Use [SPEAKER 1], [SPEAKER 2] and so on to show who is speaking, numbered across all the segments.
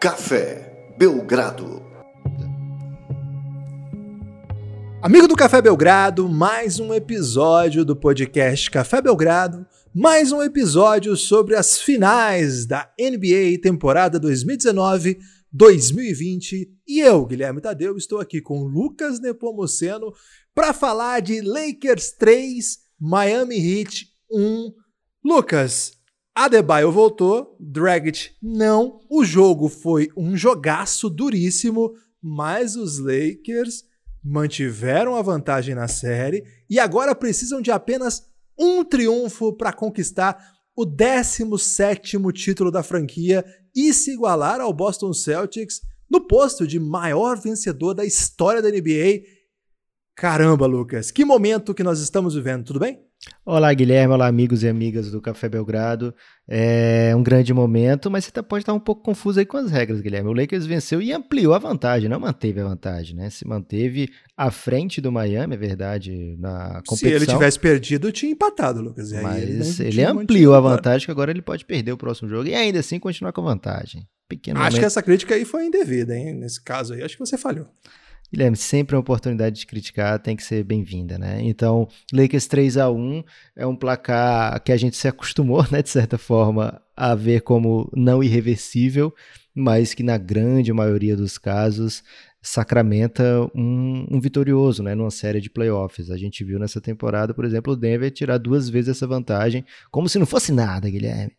[SPEAKER 1] Café Belgrado.
[SPEAKER 2] Amigo do Café Belgrado, mais um episódio do podcast Café Belgrado, mais um episódio sobre as finais da NBA temporada 2019-2020 e eu, Guilherme Tadeu, estou aqui com Lucas Nepomuceno para falar de Lakers 3, Miami Heat 1. Lucas, Adebayo voltou, Dragic não. O jogo foi um jogaço duríssimo, mas os Lakers mantiveram a vantagem na série e agora precisam de apenas um triunfo para conquistar o 17 título da franquia e se igualar ao Boston Celtics no posto de maior vencedor da história da NBA. Caramba, Lucas, que momento que nós estamos vivendo, tudo bem?
[SPEAKER 3] Olá, Guilherme. Olá, amigos e amigas do Café Belgrado. É um grande momento, mas você tá, pode estar um pouco confuso aí com as regras, Guilherme. O Lakers venceu e ampliou a vantagem, não manteve a vantagem, né? Se manteve à frente do Miami, é verdade, na competição. Se
[SPEAKER 2] ele tivesse perdido, tinha empatado, Lucas.
[SPEAKER 3] mas ele, ele ampliou a vantagem, que agora ele pode perder o próximo jogo e ainda assim continuar com a vantagem.
[SPEAKER 2] Pequeno acho momento. que essa crítica aí foi indevida, hein? Nesse caso aí, acho que você falhou.
[SPEAKER 3] Guilherme, sempre uma oportunidade de criticar tem que ser bem-vinda, né? Então, Lakers 3 a 1 é um placar que a gente se acostumou, né, de certa forma, a ver como não irreversível, mas que na grande maioria dos casos sacramenta um, um, vitorioso, né, numa série de playoffs. A gente viu nessa temporada, por exemplo, o Denver tirar duas vezes essa vantagem, como se não fosse nada, Guilherme.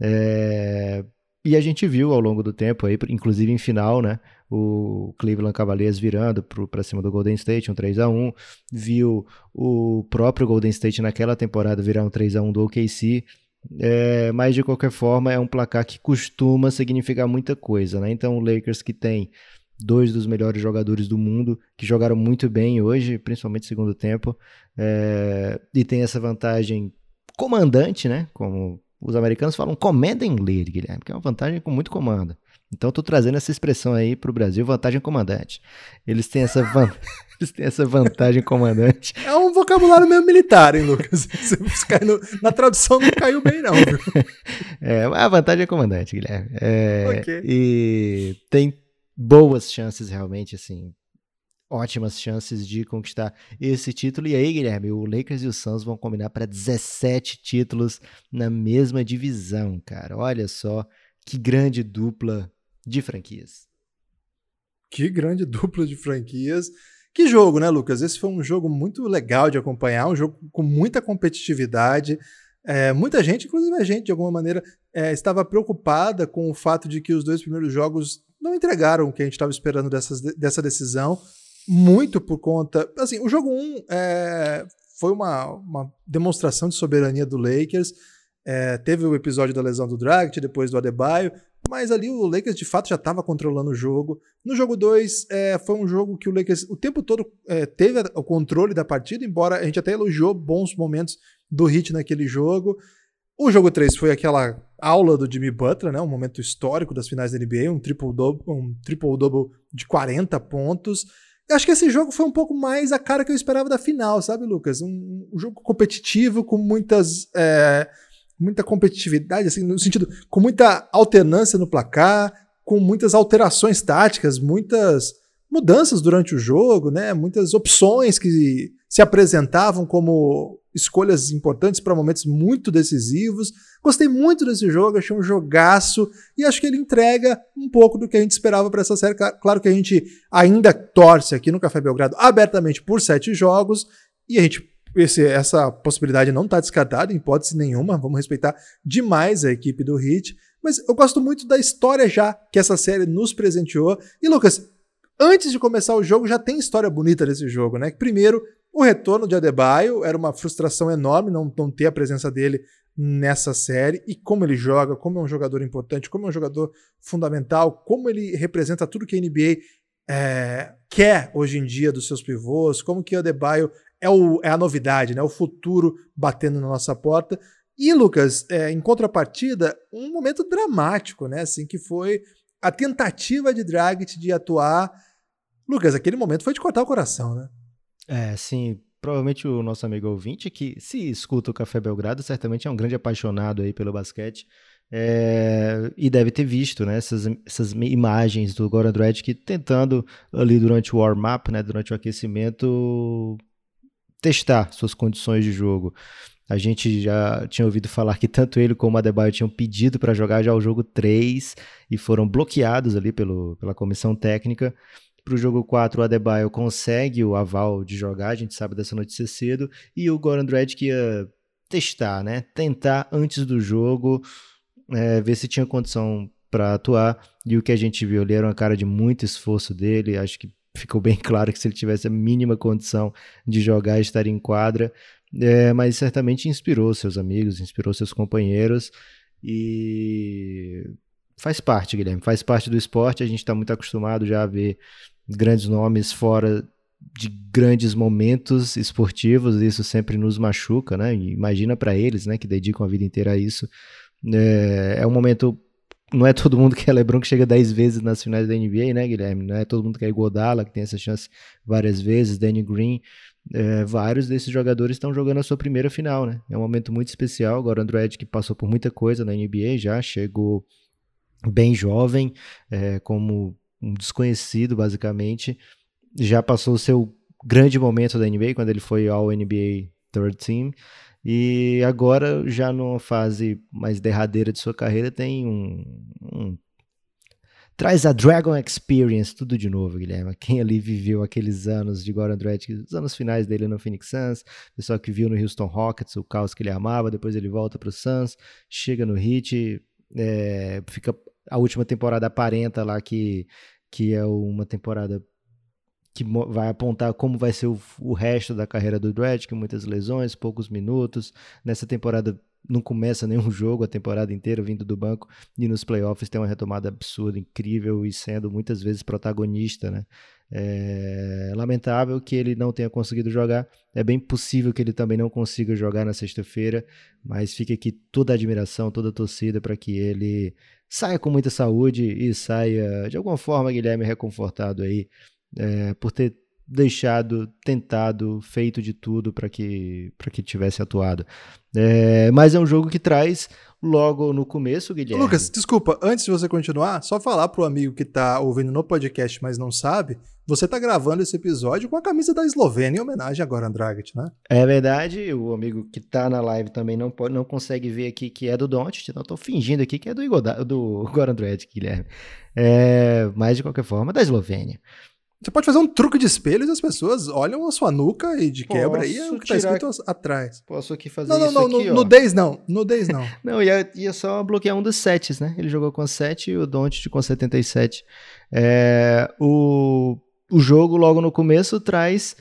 [SPEAKER 3] É... E a gente viu ao longo do tempo, aí, inclusive em final, né, o Cleveland Cavaliers virando para cima do Golden State, um 3 a 1 viu o próprio Golden State naquela temporada virar um 3 a 1 do OKC, é, mas de qualquer forma é um placar que costuma significar muita coisa, né? Então o Lakers que tem dois dos melhores jogadores do mundo, que jogaram muito bem hoje, principalmente no segundo tempo, é, e tem essa vantagem comandante, né? Como os americanos falam, command and lead, Guilherme, que é uma vantagem com muito comando. Então estou trazendo essa expressão aí para o Brasil, vantagem comandante. Eles têm essa van... Eles têm essa vantagem comandante.
[SPEAKER 2] É um vocabulário meio militar, hein, Lucas? No... na tradução não caiu bem, não. Viu?
[SPEAKER 3] É, a vantagem é comandante, Guilherme. É, okay. E tem boas chances, realmente, assim, ótimas chances de conquistar esse título. E aí, Guilherme, o Lakers e o Suns vão combinar para 17 títulos na mesma divisão, cara. Olha só que grande dupla de franquias.
[SPEAKER 2] Que grande dupla de franquias. Que jogo, né, Lucas? Esse foi um jogo muito legal de acompanhar, um jogo com muita competitividade. É, muita gente, inclusive a gente, de alguma maneira, é, estava preocupada com o fato de que os dois primeiros jogos não entregaram o que a gente estava esperando dessas, dessa decisão, muito por conta. Assim, o jogo 1 um, é, foi uma, uma demonstração de soberania do Lakers. É, teve o episódio da lesão do Dragic, depois do Adebayo, mas ali o Lakers de fato já estava controlando o jogo. No jogo 2, é, foi um jogo que o Lakers o tempo todo é, teve o controle da partida, embora a gente até elogiou bons momentos do Hit naquele jogo. O jogo 3 foi aquela aula do Jimmy Butler, né, um momento histórico das finais da NBA, um triple-double um triple de 40 pontos. Eu acho que esse jogo foi um pouco mais a cara que eu esperava da final, sabe, Lucas? Um, um jogo competitivo com muitas é, muita competitividade, assim, no sentido, com muita alternância no placar, com muitas alterações táticas, muitas mudanças durante o jogo, né? Muitas opções que se apresentavam como escolhas importantes para momentos muito decisivos. Gostei muito desse jogo, achei um jogaço e acho que ele entrega um pouco do que a gente esperava para essa série. Claro que a gente ainda torce aqui no Café Belgrado abertamente por sete jogos e a gente esse, essa possibilidade não está descartada, em hipótese nenhuma. Vamos respeitar demais a equipe do Hit. Mas eu gosto muito da história já que essa série nos presenteou. E, Lucas, antes de começar o jogo, já tem história bonita desse jogo, né? Primeiro, o retorno de Adebayo era uma frustração enorme não, não ter a presença dele nessa série e como ele joga, como é um jogador importante, como é um jogador fundamental, como ele representa tudo que a NBA é, quer hoje em dia dos seus pivôs, como que o Adebayo é, o, é a novidade, né? O futuro batendo na nossa porta. E, Lucas, é, em contrapartida, um momento dramático, né? Assim, que foi a tentativa de Dragic de atuar. Lucas, aquele momento foi de cortar o coração, né?
[SPEAKER 3] É, sim. Provavelmente o nosso amigo ouvinte, que se escuta o Café Belgrado, certamente é um grande apaixonado aí pelo basquete, É, e deve ter visto né, essas, essas imagens do Goran Dragic tentando ali durante o warm-up, né, durante o aquecimento, testar suas condições de jogo. A gente já tinha ouvido falar que tanto ele como o Adebayo tinham pedido para jogar já o jogo 3 e foram bloqueados ali pelo, pela comissão técnica. Para o jogo 4, o Adebayo consegue o aval de jogar, a gente sabe dessa notícia cedo, e o Goran Dragic ia testar, né? Tentar antes do jogo é, ver se tinha condição para atuar. E o que a gente viu ali era uma cara de muito esforço dele. Acho que ficou bem claro que se ele tivesse a mínima condição de jogar, estaria em quadra. É, mas certamente inspirou seus amigos, inspirou seus companheiros. E faz parte, Guilherme, faz parte do esporte. A gente está muito acostumado já a ver grandes nomes fora de grandes momentos esportivos. Isso sempre nos machuca, né? Imagina para eles, né, que dedicam a vida inteira a isso. É, é um momento. Não é todo mundo que é LeBron que chega 10 vezes nas finais da NBA, né, Guilherme? Não é todo mundo que é Godala, que tem essa chance várias vezes, Danny Green. É, vários desses jogadores estão jogando a sua primeira final, né? É um momento muito especial. Agora, o Android, que passou por muita coisa na NBA, já chegou bem jovem, é, como um desconhecido, basicamente. Já passou o seu grande momento da NBA, quando ele foi ao NBA Third Team. E agora, já numa fase mais derradeira de sua carreira, tem um, um traz a Dragon Experience, tudo de novo, Guilherme. Quem ali viveu aqueles anos de Goran Dragic, os anos finais dele no Phoenix Suns, pessoal que viu no Houston Rockets o caos que ele amava, depois ele volta para o Suns, chega no Heat, é, fica a última temporada aparenta lá que, que é uma temporada que vai apontar como vai ser o, o resto da carreira do Dredd, que muitas lesões, poucos minutos. Nessa temporada não começa nenhum jogo a temporada inteira vindo do banco e nos playoffs tem uma retomada absurda, incrível e sendo muitas vezes protagonista, né? É lamentável que ele não tenha conseguido jogar. É bem possível que ele também não consiga jogar na sexta-feira, mas fica aqui toda a admiração, toda a torcida para que ele saia com muita saúde e saia de alguma forma, Guilherme, reconfortado aí é, por ter deixado, tentado, feito de tudo para que para que tivesse atuado. É, mas é um jogo que traz logo no começo, Guilherme.
[SPEAKER 2] Lucas, desculpa, antes de você continuar, só falar pro amigo que tá ouvindo no podcast, mas não sabe, você tá gravando esse episódio com a camisa da Eslovênia em homenagem a Goran Dragic, né?
[SPEAKER 3] É verdade, o amigo que tá na live também não pode, não consegue ver aqui que é do Doncic, então eu tô fingindo aqui que é do, Igoda, do Goran Dragic, Guilherme. É, mas de qualquer forma, da Eslovênia.
[SPEAKER 2] Você pode fazer um truque de espelhos e as pessoas olham a sua nuca e de quebra aí é o que tá tirar... escrito atrás.
[SPEAKER 3] Posso aqui fazer
[SPEAKER 2] não, não,
[SPEAKER 3] isso
[SPEAKER 2] não,
[SPEAKER 3] aqui,
[SPEAKER 2] no, nudez não, nudez não.
[SPEAKER 3] não, ia, ia só bloquear um dos sets, né? Ele jogou com 7 e o Doncic com 77. É, o, o jogo logo no começo traz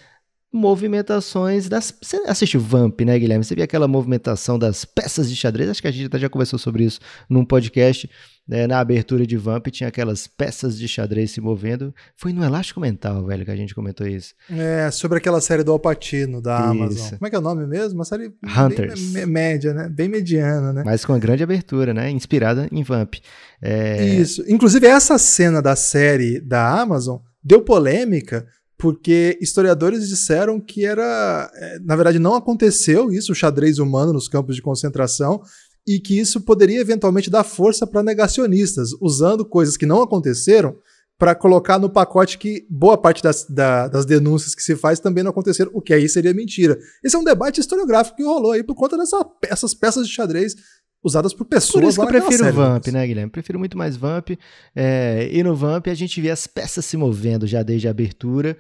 [SPEAKER 3] movimentações das. Você assistiu Vamp, né, Guilherme? Você viu aquela movimentação das peças de xadrez? Acho que a gente até já conversou sobre isso num podcast. Né? Na abertura de Vamp tinha aquelas peças de xadrez se movendo. Foi no Elástico Mental, velho, que a gente comentou isso.
[SPEAKER 2] É, sobre aquela série do Alpatino da isso. Amazon. Como é que é o nome mesmo? Uma série
[SPEAKER 3] Hunters.
[SPEAKER 2] bem média, né? Bem mediana, né?
[SPEAKER 3] Mas com uma grande abertura, né? Inspirada em Vamp.
[SPEAKER 2] É... Isso. Inclusive, essa cena da série da Amazon deu polêmica porque historiadores disseram que era, é, na verdade, não aconteceu isso, o xadrez humano nos campos de concentração, e que isso poderia eventualmente dar força para negacionistas, usando coisas que não aconteceram para colocar no pacote que boa parte das, da, das denúncias que se faz também não aconteceram, o que aí seria mentira. Esse é um debate historiográfico que rolou aí por conta dessas peças de xadrez usadas por pessoas. Por
[SPEAKER 3] isso que eu prefiro série, Vamp, né, Guilherme? Prefiro muito mais Vamp. É, e no Vamp a gente vê as peças se movendo já desde a abertura.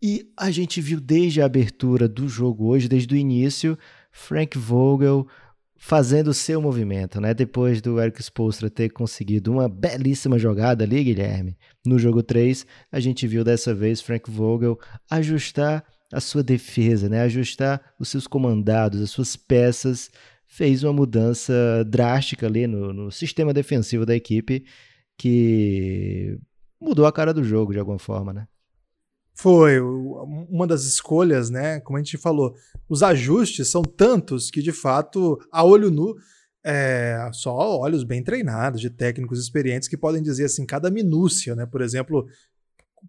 [SPEAKER 3] E a gente viu desde a abertura do jogo hoje, desde o início, Frank Vogel fazendo o seu movimento, né? Depois do Eric Spoelstra ter conseguido uma belíssima jogada ali, Guilherme, no jogo 3, a gente viu dessa vez Frank Vogel ajustar a sua defesa, né? Ajustar os seus comandados, as suas peças fez uma mudança drástica ali no, no sistema defensivo da equipe que mudou a cara do jogo de alguma forma, né?
[SPEAKER 2] Foi uma das escolhas, né? Como a gente falou, os ajustes são tantos que, de fato, a olho nu, é, só olhos bem treinados, de técnicos experientes que podem dizer assim, cada minúcia, né? Por exemplo,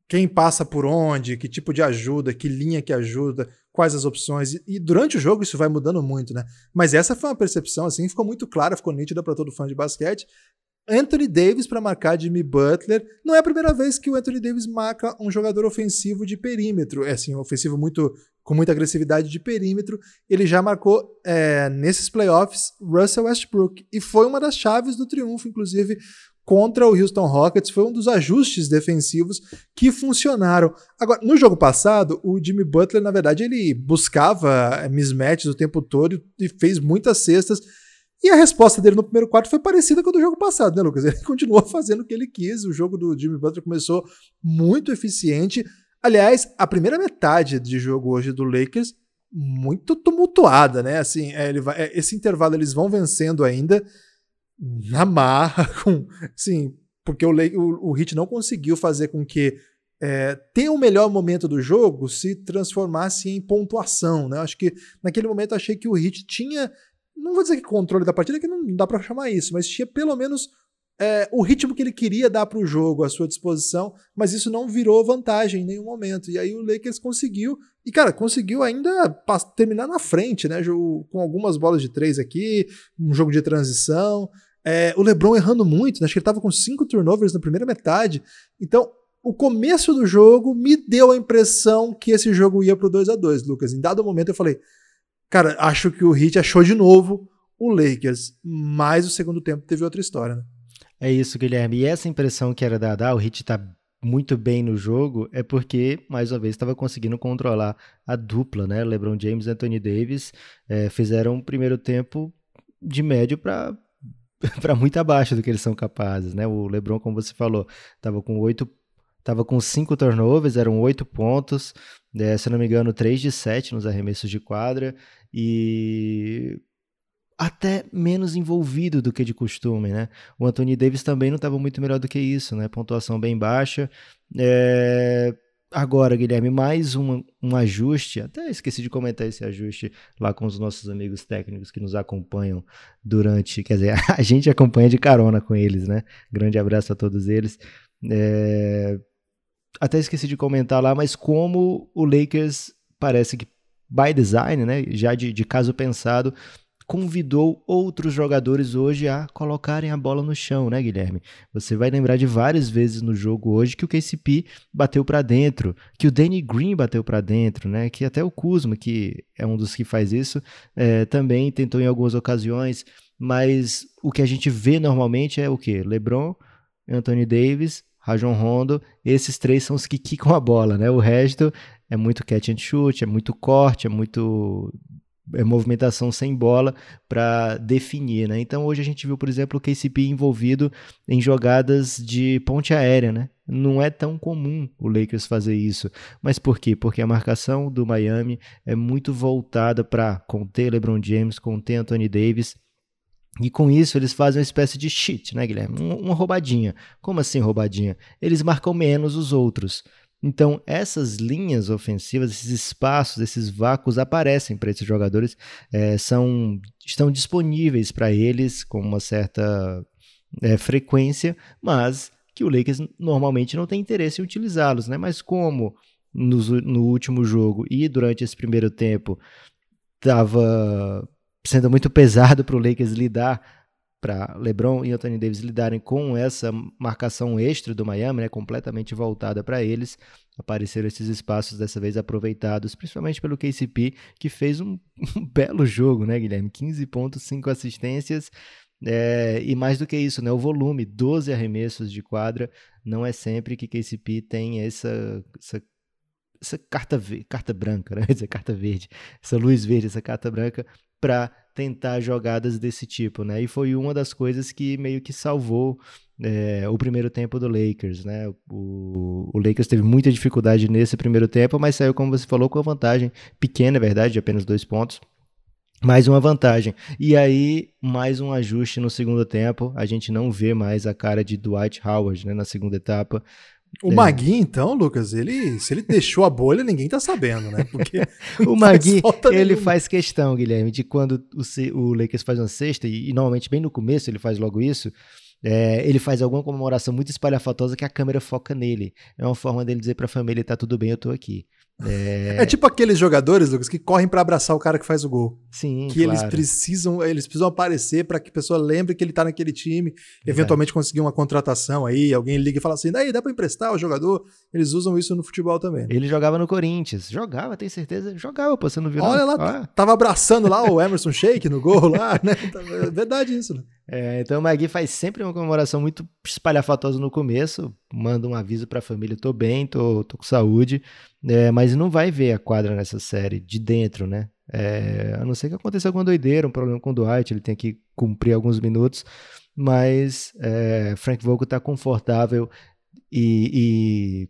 [SPEAKER 2] quem passa por onde, que tipo de ajuda, que linha que ajuda, quais as opções. E, e durante o jogo isso vai mudando muito, né? Mas essa foi uma percepção assim, ficou muito clara, ficou nítida para todo fã de basquete. Anthony Davis para marcar Jimmy Butler. Não é a primeira vez que o Anthony Davis marca um jogador ofensivo de perímetro. É assim, ofensivo muito com muita agressividade de perímetro. Ele já marcou é, nesses playoffs Russell Westbrook e foi uma das chaves do triunfo, inclusive contra o Houston Rockets. Foi um dos ajustes defensivos que funcionaram. Agora, no jogo passado, o Jimmy Butler, na verdade, ele buscava é, mismatches o tempo todo e fez muitas cestas e a resposta dele no primeiro quarto foi parecida com a do jogo passado, né, Lucas? Ele continuou fazendo o que ele quis. O jogo do Jimmy Butler começou muito eficiente. Aliás, a primeira metade de jogo hoje do Lakers muito tumultuada, né? Assim, é, vai, é, esse intervalo eles vão vencendo ainda na marra, com, sim, porque o, o, o Heat não conseguiu fazer com que é, ter o melhor momento do jogo se transformasse em pontuação, né? Acho que naquele momento achei que o Heat tinha não vou dizer que controle da partida, que não dá para chamar isso, mas tinha pelo menos é, o ritmo que ele queria dar para o jogo à sua disposição, mas isso não virou vantagem em nenhum momento. E aí o Lakers conseguiu, e cara, conseguiu ainda terminar na frente, né? Com algumas bolas de três aqui, um jogo de transição. É, o LeBron errando muito, né? acho que ele estava com cinco turnovers na primeira metade. Então, o começo do jogo me deu a impressão que esse jogo ia pro 2 a 2 Lucas. Em dado momento eu falei, Cara, acho que o Heat achou de novo o Lakers, mas o segundo tempo teve outra história, né?
[SPEAKER 3] É isso, Guilherme. E essa impressão que era dada, ah, o Heat tá muito bem no jogo, é porque, mais uma vez, estava conseguindo controlar a dupla, né? LeBron James e Anthony Davis é, fizeram um primeiro tempo de médio para para muito abaixo do que eles são capazes, né? O LeBron, como você falou, estava com oito Tava com cinco turnovers, eram oito pontos, é, se não me engano, 3 de 7 nos arremessos de quadra e até menos envolvido do que de costume, né? O Anthony Davis também não estava muito melhor do que isso, né? Pontuação bem baixa. É... Agora, Guilherme, mais um, um ajuste. Até esqueci de comentar esse ajuste lá com os nossos amigos técnicos que nos acompanham durante. Quer dizer, a gente acompanha de carona com eles, né? Grande abraço a todos eles. É, até esqueci de comentar lá, mas como o Lakers parece que, by design, né, já de, de caso pensado, convidou outros jogadores hoje a colocarem a bola no chão, né, Guilherme? Você vai lembrar de várias vezes no jogo hoje que o KCP bateu para dentro, que o Danny Green bateu para dentro, né? Que até o Kuzma, que é um dos que faz isso, é, também tentou em algumas ocasiões. Mas o que a gente vê normalmente é o que? LeBron, Anthony Davis Rajon Rondo, esses três são os que quicam a bola, né? O resto é muito catch and shoot, é muito corte, é muito movimentação sem bola para definir, né? Então hoje a gente viu, por exemplo, o KCP envolvido em jogadas de ponte aérea, né? Não é tão comum o Lakers fazer isso. Mas por quê? Porque a marcação do Miami é muito voltada para conter LeBron James, conter Anthony Davis e com isso eles fazem uma espécie de cheat, né, Guilherme? Uma roubadinha. Como assim roubadinha? Eles marcam menos os outros. Então, essas linhas ofensivas, esses espaços, esses vácuos aparecem para esses jogadores, é, são, estão disponíveis para eles com uma certa é, frequência, mas que o Lakers normalmente não tem interesse em utilizá-los. Né? Mas como no, no último jogo e durante esse primeiro tempo estava sendo muito pesado para o Lakers lidar, para LeBron e Anthony Davis lidarem com essa marcação extra do Miami, né, completamente voltada para eles. Apareceram esses espaços dessa vez aproveitados, principalmente pelo KCP, que fez um, um belo jogo, né, Guilherme? 15 pontos, 5 assistências. É, e mais do que isso, né, o volume, 12 arremessos de quadra, não é sempre que KCP tem essa, essa essa carta, carta branca, né? dizer, carta verde, essa luz verde, essa carta branca para tentar jogadas desse tipo, né? E foi uma das coisas que meio que salvou é, o primeiro tempo do Lakers, né? O, o, Lakers teve muita dificuldade nesse primeiro tempo, mas saiu, como você falou, com a vantagem pequena, é verdade, de apenas dois pontos. Mais uma vantagem. E aí, mais um ajuste no segundo tempo. A gente não vê mais a cara de Dwight Howard né, na segunda etapa.
[SPEAKER 2] O é. Magui, então, Lucas, ele, se ele deixou a bolha, ninguém tá sabendo, né? Porque
[SPEAKER 3] o Magui, ele faz questão, Guilherme, de quando o, o Lakers faz uma cesta, e, e, normalmente bem no começo ele faz logo isso, É, ele faz alguma comemoração muito espalhafatosa que a câmera foca nele. É uma forma dele dizer pra família: tá tudo bem, eu tô aqui.
[SPEAKER 2] É... é, tipo aqueles jogadores, Lucas, que correm para abraçar o cara que faz o gol.
[SPEAKER 3] Sim,
[SPEAKER 2] que
[SPEAKER 3] claro.
[SPEAKER 2] eles precisam, eles precisam aparecer para que a pessoa lembre que ele tá naquele time, Exato. eventualmente conseguir uma contratação aí, alguém liga e fala assim: "Daí dá para emprestar o jogador". Eles usam isso no futebol também.
[SPEAKER 3] Ele jogava no Corinthians, jogava, tem certeza, jogava, pô, você não viu
[SPEAKER 2] Olha lá, Olha. tava abraçando lá o Emerson Sheik no gol lá, né? É verdade isso, né?
[SPEAKER 3] É, então o Magui faz sempre uma comemoração muito espalhafatosa no começo, manda um aviso para a família, tô bem, tô, tô com saúde, é, mas não vai ver a quadra nessa série de dentro, né? É, a não ser que aconteça alguma doideira, um problema com o Dwight, ele tem que cumprir alguns minutos, mas é, Frank Vogel está confortável e, e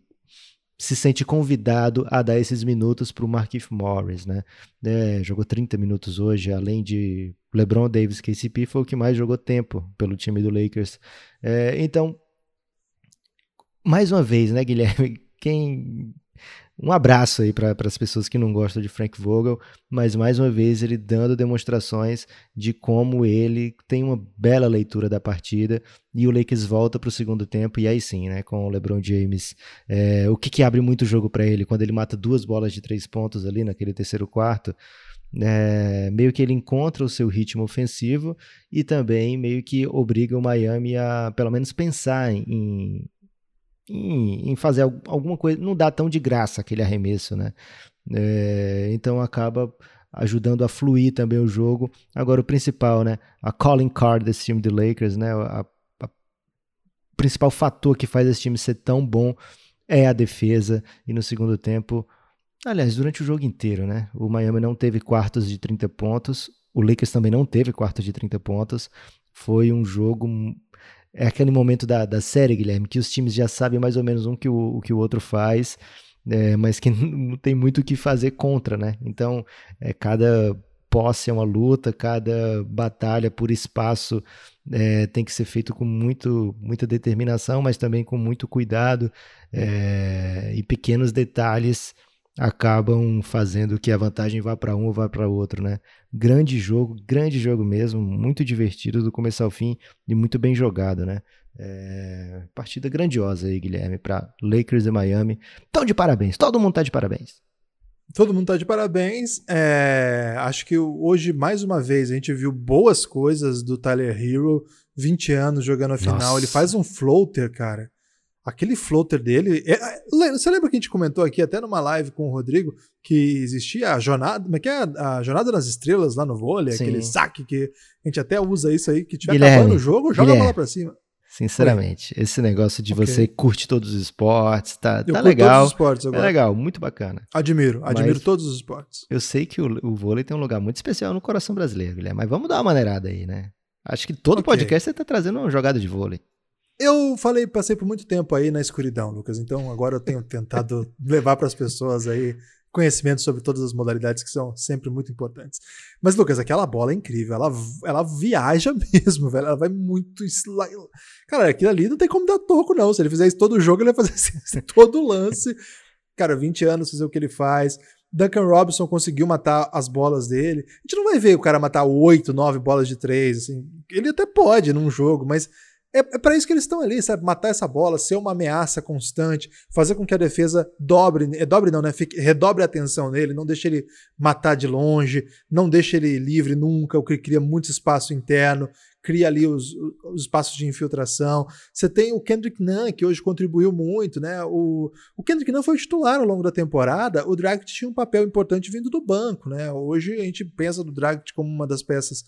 [SPEAKER 3] se sente convidado a dar esses minutos para o Markif Morris, né? É, jogou 30 minutos hoje, além de LeBron Davis, KCP foi o que mais jogou tempo pelo time do Lakers. É, então, mais uma vez, né, Guilherme? Quem um abraço aí para as pessoas que não gostam de Frank Vogel, mas mais uma vez ele dando demonstrações de como ele tem uma bela leitura da partida e o Lakers volta para o segundo tempo e aí sim, né, com o LeBron James, é, o que, que abre muito jogo para ele quando ele mata duas bolas de três pontos ali naquele terceiro quarto, é, meio que ele encontra o seu ritmo ofensivo e também meio que obriga o Miami a pelo menos pensar em, em, em, fazer alguma coisa, não dá tão de graça aquele arremesso, né? É, então acaba ajudando a fluir também o jogo. Agora o principal, né? A calling card desse time do Lakers, né? A, a, principal fator que faz esse time ser tão bom é a defesa. E no segundo tempo, aliás, durante o jogo inteiro, né? O Miami não teve quartos de 30 pontos. O Lakers também não teve quartos de 30 pontos. Foi um jogo é aquele momento da, da série, Guilherme, que os times já sabem mais ou menos um que o, o que o outro faz, é, mas que não tem muito o que fazer contra, né? Então, é, cada posse é uma luta, cada batalha por espaço é, tem que ser feito com muito, muita determinação, mas também com muito cuidado é, e pequenos detalhes acabam fazendo que a vantagem vá para um ou vá para outro, né? Grande jogo, grande jogo mesmo, muito divertido do começo ao fim e muito bem jogado, né? É... Partida grandiosa aí, Guilherme, para Lakers e Miami. Estão de parabéns, todo mundo tá de parabéns.
[SPEAKER 2] Todo mundo tá de parabéns. É... Acho que hoje, mais uma vez, a gente viu boas coisas do Tyler Hero, 20 anos jogando a final. Nossa. Ele faz um floater, cara Aquele floater dele. É, é você lembra que a gente comentou aqui, até numa live com o Rodrigo, que existia a jornada. Como é que é? A jornada nas estrelas lá no vôlei, Sim. aquele saque que a gente até usa isso aí, que tiver Guilherme, acabando o jogo, joga Guilherme, a bola pra cima.
[SPEAKER 3] Sinceramente, Oi. esse negócio de okay. você curte todos os esportes, tá, tá legal. Todos os
[SPEAKER 2] esportes
[SPEAKER 3] é
[SPEAKER 2] agora.
[SPEAKER 3] É legal, muito bacana.
[SPEAKER 2] Admiro, admiro mas todos os esportes.
[SPEAKER 3] Eu sei que o, o, vôlei tem um lugar muito especial no coração brasileiro, Guilherme, mas vamos dar uma maneirada aí, né? Acho que todo okay. podcast você tá trazendo uma jogada de vôlei.
[SPEAKER 2] Eu falei, passei por muito tempo aí na escuridão, Lucas. Então agora eu tenho tentado levar para as pessoas aí conhecimento sobre todas as modalidades que são sempre muito importantes. Mas, Lucas, aquela bola é incrível. Ela, ela viaja mesmo, velho. Ela vai muito. Cara, aquilo ali não tem como dar toco, não. Se ele fizer isso todo jogo, ele vai fazer assim, todo lance. Cara, 20 anos fazer o que ele faz. Duncan Robinson conseguiu matar as bolas dele. A gente não vai ver o cara matar 8, 9 bolas de 3. Assim. Ele até pode num jogo, mas é, é para isso que eles estão ali, sabe? Matar essa bola, ser uma ameaça constante, fazer com que a defesa dobre, é, dobre não, né? Fique, redobre a atenção nele, não deixe ele matar de longe, não deixe ele livre nunca, o que cria muito espaço interno, cria ali os, os espaços de infiltração. Você tem o Kendrick Nunn, que hoje contribuiu muito, né? O, o Kendrick Nunn foi titular ao longo da temporada, o Dragic tinha um papel importante vindo do banco, né? Hoje a gente pensa do Dragic como uma das peças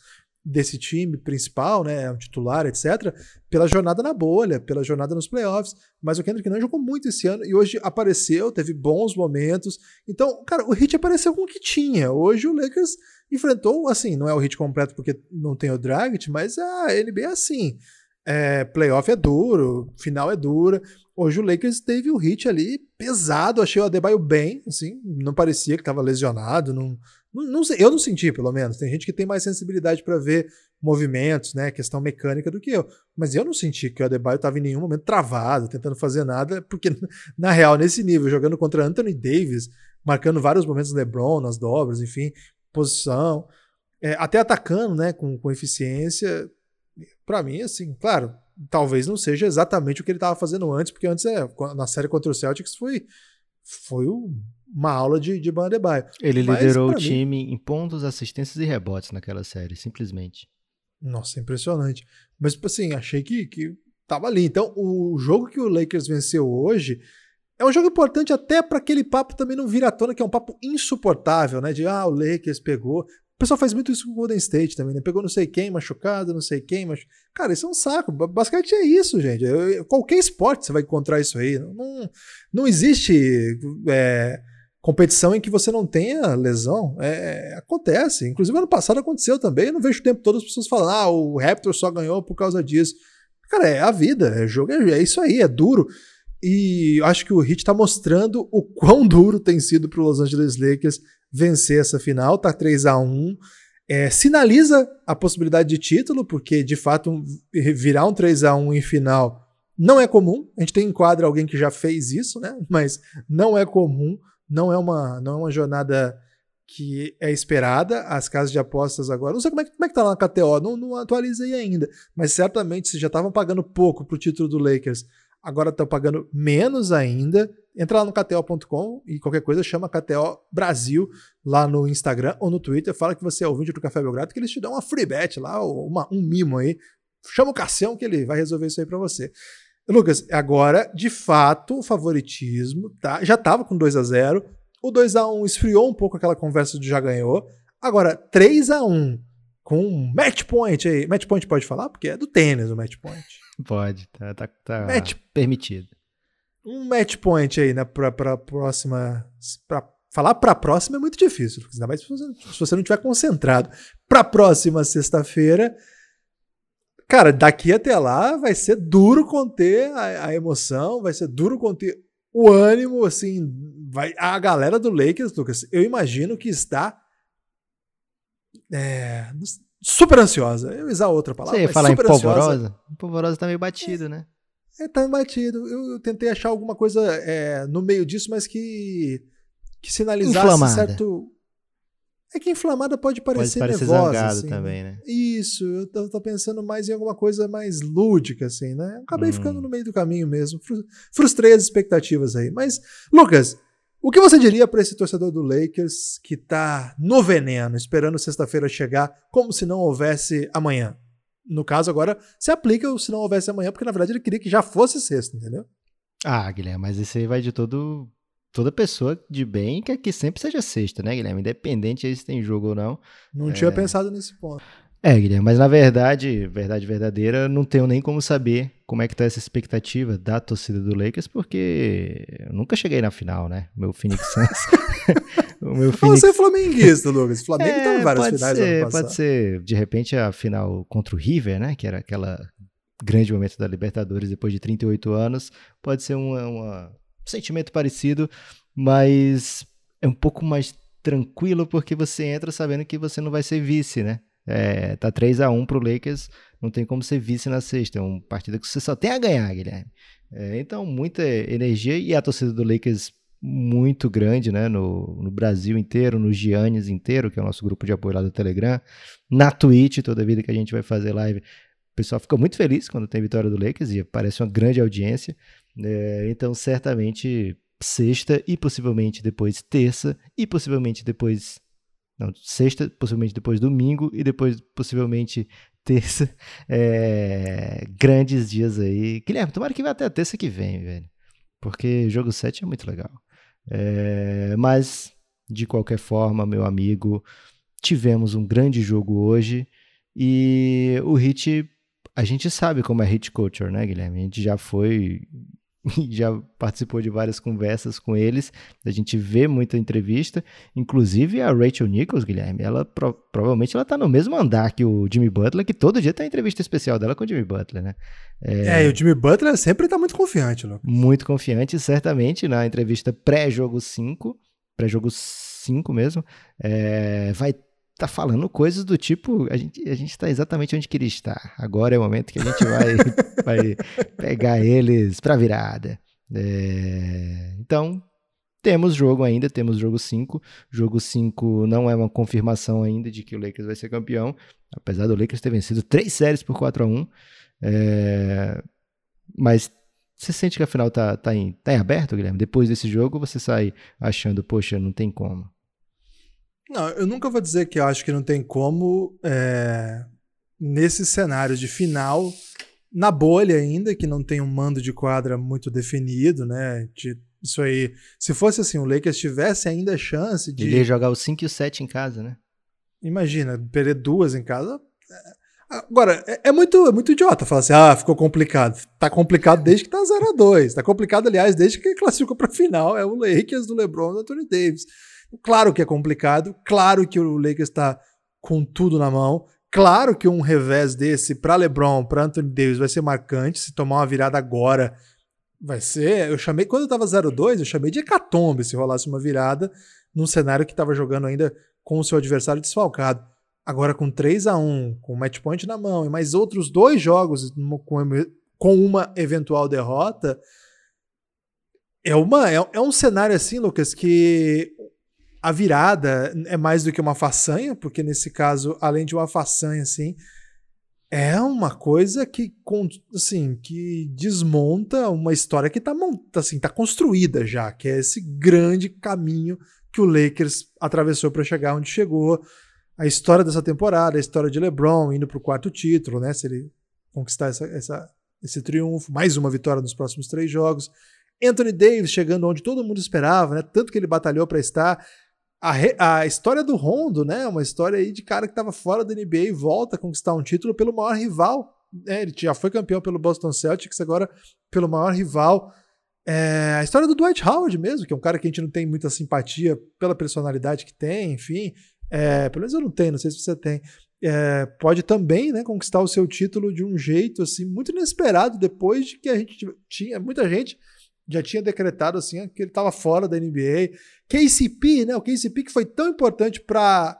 [SPEAKER 2] desse time principal, né, um titular, etc., pela jornada na bolha, pela jornada nos playoffs. Mas o Kendrick Nunn jogou muito esse ano e hoje apareceu, teve bons momentos. Então, cara, o hit apareceu com o que tinha. Hoje o Lakers enfrentou, assim, não é o hit completo porque não tem o Dragic, mas a NBA é assim. É, playoff é duro, final é dura. Hoje o Lakers teve o hit ali pesado, achei o Adebayo bem, assim, não parecia que estava lesionado, não, não, não eu não senti, pelo menos. Tem gente que tem mais sensibilidade para ver movimentos, né, questão mecânica do que eu. Mas eu não senti que o Adebayo estava em nenhum momento travado, tentando fazer nada, porque na real, nesse nível, jogando contra Anthony Davis, marcando vários momentos LeBron nas dobras, enfim, posição, é, até atacando, né, com, com eficiência. Para mim, assim, claro, talvez não seja exatamente o que ele estava fazendo antes, porque antes, é, na série contra o Celtics, foi, foi uma aula de, de Bandebaio.
[SPEAKER 3] Ele Mas, liderou o time mim... em pontos, assistências e rebotes naquela série, simplesmente.
[SPEAKER 2] Nossa, impressionante. Mas, tipo assim, achei que, que tava ali. Então, o jogo que o Lakers venceu hoje é um jogo importante até para aquele papo também não vir à tona, que é um papo insuportável, né? De, ah, o Lakers pegou. O pessoal faz muito isso com o Golden State também, né? Pegou não sei quem machucado, não sei quem, mas. Cara, isso é um saco. Basicamente é isso, gente. Qualquer esporte você vai encontrar isso aí. Não, não existe é, competição em que você não tenha lesão. É, acontece. Inclusive, ano passado aconteceu também. Eu não vejo o tempo todo as pessoas falando, ah, o Raptor só ganhou por causa disso. Cara, é a vida. É jogo, é, é isso aí, é duro. E acho que o Heat está mostrando o quão duro tem sido para os Los Angeles Lakers vencer essa final, tá 3 a 1 é, sinaliza a possibilidade de título, porque de fato virar um 3 a 1 em final não é comum. A gente tem em quadra alguém que já fez isso, né? Mas não é comum, não é uma, não é uma jornada que é esperada. As casas de apostas agora, não sei como é, como é que tá lá na KTO, não, não atualizei ainda, mas certamente se já estavam pagando pouco pro título do Lakers, agora estão pagando menos ainda. Entra lá no KTO.com e qualquer coisa chama KTO Brasil lá no Instagram ou no Twitter. Fala que você é ouvinte do Café Belgrado, que eles te dão uma free bet lá, uma, um mimo aí. Chama o Cassião que ele vai resolver isso aí para você. Lucas, agora, de fato, o favoritismo tá, já estava com 2 a 0 O 2 a 1 esfriou um pouco aquela conversa de já ganhou. Agora, 3 a 1 com match point aí. Match point pode falar? Porque é do tênis o match point.
[SPEAKER 3] Pode, tá, tá, tá match, permitido
[SPEAKER 2] um match point aí, né, pra, pra próxima. Pra falar pra próxima é muito difícil, ainda mais se você, se você não estiver concentrado. Pra próxima sexta-feira, cara, daqui até lá vai ser duro conter a, a, emoção, vai ser duro conter o ânimo, assim, vai a galera do Lakers, Lucas, eu imagino que está é, super ansiosa. Eu ia usar outra palavra.
[SPEAKER 3] Você ia falar em polvorosa? Polvorosa tá meio batido, né?
[SPEAKER 2] É, tá embatido. Eu, eu tentei achar alguma coisa é, no meio disso, mas que, que sinalizasse inflamada. certo. É que inflamada pode parecer, pode parecer nervosa, zangado assim.
[SPEAKER 3] também, né?
[SPEAKER 2] Isso, eu tô, tô, pensando mais em alguma coisa mais lúdica, assim, né? Acabei hum. ficando no meio do caminho mesmo. Frustrei as expectativas aí. Mas, Lucas, o que você diria para esse torcedor do Lakers que tá no veneno, esperando sexta-feira chegar como se não houvesse amanhã? No caso, agora, se aplica o se não houvesse amanhã, porque na verdade ele queria que já fosse sexta, entendeu?
[SPEAKER 3] Ah, Guilherme, mas isso aí vai de todo. Toda pessoa de bem quer que sempre seja sexta, né, Guilherme? Independente aí se tem jogo ou não.
[SPEAKER 2] Não é... tinha pensado nesse ponto.
[SPEAKER 3] É, Guilherme, mas na verdade, verdade verdadeira, não tenho nem como saber como é que tá essa expectativa da torcida do Lakers, porque eu nunca cheguei na final, né? Meu Phoenix Suns.
[SPEAKER 2] o meu Phoenix... Você é flamenguista, Lucas. Flamengo é, tá em várias
[SPEAKER 3] pode
[SPEAKER 2] finais
[SPEAKER 3] ser, Pode ser, de repente, a final contra o River, né? Que era aquela grande momento da Libertadores depois de 38 anos. Pode ser um, um sentimento parecido, mas é um pouco mais tranquilo porque você entra sabendo que você não vai ser vice, né? É, tá 3 a 1 pro Lakers, não tem como ser vice na sexta. É uma partida que você só tem a ganhar, Guilherme. É, então, muita energia e a torcida do Lakers muito grande, né? No, no Brasil inteiro, no Giannis inteiro, que é o nosso grupo de apoio lá do Telegram, na Twitch, toda vida que a gente vai fazer live. O pessoal fica muito feliz quando tem vitória do Lakers e parece uma grande audiência. É, então, certamente, sexta e possivelmente depois terça e possivelmente depois não, sexta, possivelmente depois domingo e depois possivelmente terça. É, grandes dias aí. Guilherme, tomara que vá até a terça que vem, velho. Porque jogo 7 é muito legal. É, mas, de qualquer forma, meu amigo, tivemos um grande jogo hoje e o Hit. A gente sabe como é hit culture, né, Guilherme? A gente já foi já participou de várias conversas com eles, a gente vê muita entrevista, inclusive a Rachel Nichols, Guilherme, ela pro, provavelmente ela tá no mesmo andar que o Jimmy Butler, que todo dia tem entrevista especial dela com o Jimmy Butler, né?
[SPEAKER 2] É, é e o Jimmy Butler sempre tá muito confiante, Lucas.
[SPEAKER 3] Muito confiante, certamente, na entrevista pré-jogo 5, pré-jogo 5 mesmo, é, vai tá falando coisas do tipo, a gente, a gente tá exatamente onde queria estar. Agora é o momento que a gente vai, vai pegar eles pra virada. É, então, temos jogo ainda, temos jogo 5. Jogo 5 não é uma confirmação ainda de que o Lakers vai ser campeão, apesar do Lakers ter vencido três séries por 4 a 1 É, mas você sente que a final tá, tá, em, tá em aberto, Guilherme? Depois desse jogo, você sai achando, poxa, não tem como?
[SPEAKER 2] Não, eu nunca vou dizer que eu acho que não tem como. É, nesse cenário de final, na bolha ainda, que não tem um mando de quadra muito definido, né? De, isso aí. Se fosse assim, o Lakers tivesse ainda chance de.
[SPEAKER 3] Ele ia jogar o 5 e o 7 em casa, né?
[SPEAKER 2] Imagina, perder duas em casa. Agora, é, é, muito, é muito idiota falar assim, ah, ficou complicado. Tá complicado desde que tá 0 a 2 Tá complicado, aliás, desde que classificou pra final. É o Lakers do LeBron e do Anthony Davis. Claro que é complicado, claro que o Lakers está com tudo na mão. Claro que um revés desse para LeBron, para Anthony Davis vai ser marcante. Se tomar uma virada agora, vai ser. Eu chamei, quando eu tava 0-2, eu chamei de hecatombe se rolasse uma virada num cenário que estava jogando ainda com o seu adversário desfalcado. Agora com 3 a 1 com o match point na mão e mais outros dois jogos com uma eventual derrota, é, uma, é, é um cenário assim, Lucas, que a virada é mais do que uma façanha, porque nesse caso, além de uma façanha, assim, é uma coisa que, assim, que desmonta uma história que está assim, tá construída já, que é esse grande caminho que o Lakers atravessou para chegar onde chegou a história dessa temporada, a história de LeBron indo para o quarto título, né? Se ele conquistar essa, essa, esse triunfo, mais uma vitória nos próximos três jogos. Anthony Davis chegando onde todo mundo esperava, né? Tanto que ele batalhou para estar. A, a, história do Rondo, né? Uma história aí de cara que estava fora da NBA e volta a conquistar um título pelo maior rival. É, ele já foi campeão pelo Boston Celtics, agora pelo maior rival. É, a história do Dwight Howard mesmo, que é um cara que a gente não tem muita simpatia pela personalidade que tem, enfim, é, pelo menos eu não tenho, não sei se você tem. É, pode também né, conquistar o seu título de um jeito assim muito inesperado depois de que a gente tinha muita gente já tinha decretado assim que ele estava fora da NBA. KCP, né, o KCP que foi tão importante para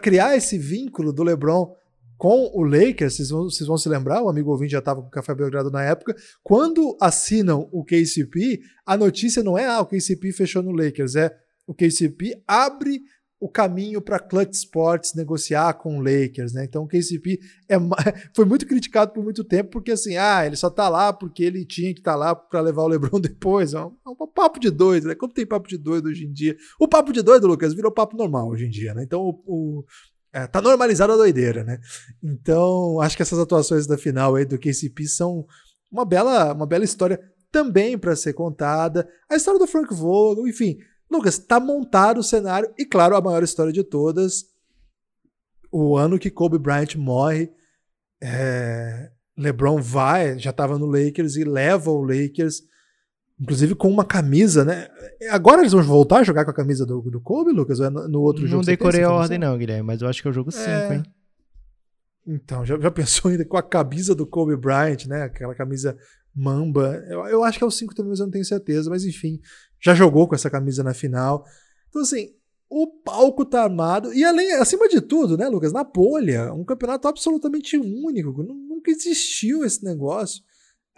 [SPEAKER 2] criar esse vínculo do LeBron com o Lakers, vocês vão, vocês vão se lembrar, o amigo ouvinte já estava com o Café Belgrado na época, quando assinam o KCP, a notícia não é ah, o KCP fechou no Lakers, é o KCP abre o caminho para Clutch Sports negociar com o Lakers, né? Então o KCP é, foi muito criticado por muito tempo porque assim, ah, ele só tá lá porque ele tinha que estar tá lá para levar o LeBron depois. É um, é um, papo de doido, né? Como tem papo de doido hoje em dia? O papo de doido, Lucas, virou papo normal hoje em dia, né? Então o, o é, tá normalizada a doideira, né? Então acho que essas atuações da final aí do KCP são uma bela, uma bela história também para ser contada. A história do Frank Vogel, enfim Lucas, tá montado o cenário e, claro, a maior história de todas, o ano que Kobe Bryant morre, é, LeBron vai, já estava no Lakers e leva o Lakers, inclusive com uma camisa, né? Agora eles vão voltar a jogar com a camisa do, do Kobe, Lucas? Ou é no, no outro
[SPEAKER 3] não
[SPEAKER 2] jogo?
[SPEAKER 3] Não decorei a ordem, não, Guilherme, mas eu acho que é o jogo 5, é... hein?
[SPEAKER 2] Então, já, já pensou ainda com a camisa do Kobe Bryant, né? Aquela camisa mamba. Eu, eu acho que é o 5 também, mas eu não tenho certeza. Mas enfim, já jogou com essa camisa na final. Então, assim, o palco tá armado. E além, acima de tudo, né, Lucas? Na bolha, um campeonato absolutamente único. Nunca existiu esse negócio.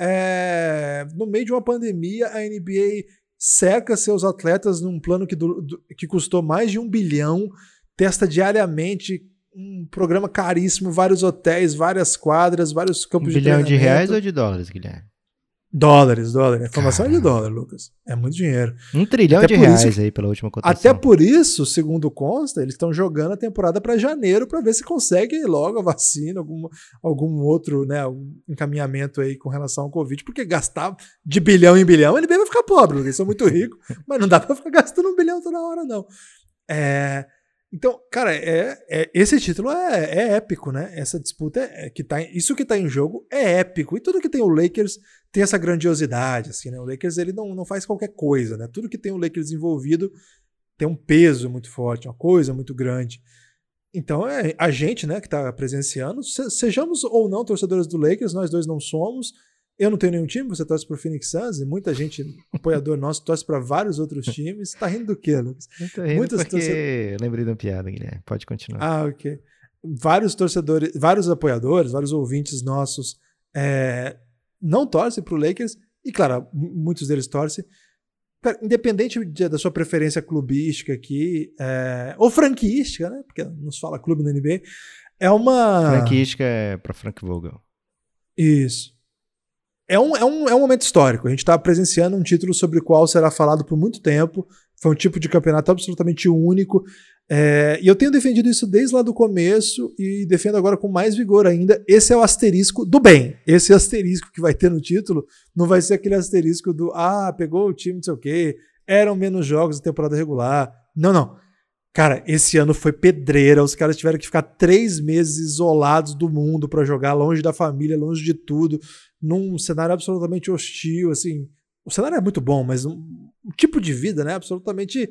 [SPEAKER 2] É, no meio de uma pandemia, a NBA cerca seus atletas num plano que, do, do, que custou mais de um bilhão, testa diariamente um programa caríssimo, vários hotéis, várias quadras, vários campos
[SPEAKER 3] um
[SPEAKER 2] de
[SPEAKER 3] bilhão de reais ou de dólares, Guilherme?
[SPEAKER 2] Dólares, dólares. A informação Caramba. é de dólar, Lucas. É muito dinheiro.
[SPEAKER 3] Um trilhão Até de reais isso, aí pela última cotação.
[SPEAKER 2] Até por isso, segundo consta, eles estão jogando a temporada para janeiro para ver se consegue logo a vacina, algum, algum outro né, um encaminhamento aí com relação ao Covid, porque gastar de bilhão em bilhão, ele bem vai ficar pobre, eles são muito ricos, mas não dá para ficar gastando um bilhão toda hora, não. É, então, cara, é, é esse título é, é, épico, né? Essa disputa é, é, que tá, isso que tá em jogo é épico. E tudo que tem o Lakers tem essa grandiosidade, assim, né? O Lakers ele não, não faz qualquer coisa, né? Tudo que tem o Lakers envolvido tem um peso muito forte, uma coisa muito grande. Então, é a gente, né, que tá presenciando, sejamos ou não torcedores do Lakers, nós dois não somos, eu não tenho nenhum time, você torce para o Phoenix Suns, e muita gente, apoiador nosso, torce para vários outros times. Tá rindo do quê, Lucas?
[SPEAKER 3] Eu tô rindo Muitas porque lembrei de uma piada, Guilherme. Pode continuar.
[SPEAKER 2] Ah, ok. Vários torcedores, vários apoiadores, vários ouvintes nossos é, não torcem para o Lakers, e claro, muitos deles torcem. Independente da sua preferência clubística aqui, é, ou franquística, né? Porque nos fala clube na NBA, é uma.
[SPEAKER 3] Franquística é para Frank Vogel.
[SPEAKER 2] Isso. É um, é, um, é um momento histórico. A gente está presenciando um título sobre o qual será falado por muito tempo. Foi um tipo de campeonato absolutamente único. É, e eu tenho defendido isso desde lá do começo e defendo agora com mais vigor ainda. Esse é o asterisco do bem. Esse asterisco que vai ter no título não vai ser aquele asterisco do ah, pegou o time, não sei o quê, eram menos jogos da temporada regular. Não, não. Cara, esse ano foi pedreira. Os caras tiveram que ficar três meses isolados do mundo para jogar, longe da família, longe de tudo, num cenário absolutamente hostil. Assim, o cenário é muito bom, mas um, um tipo de vida, né, absolutamente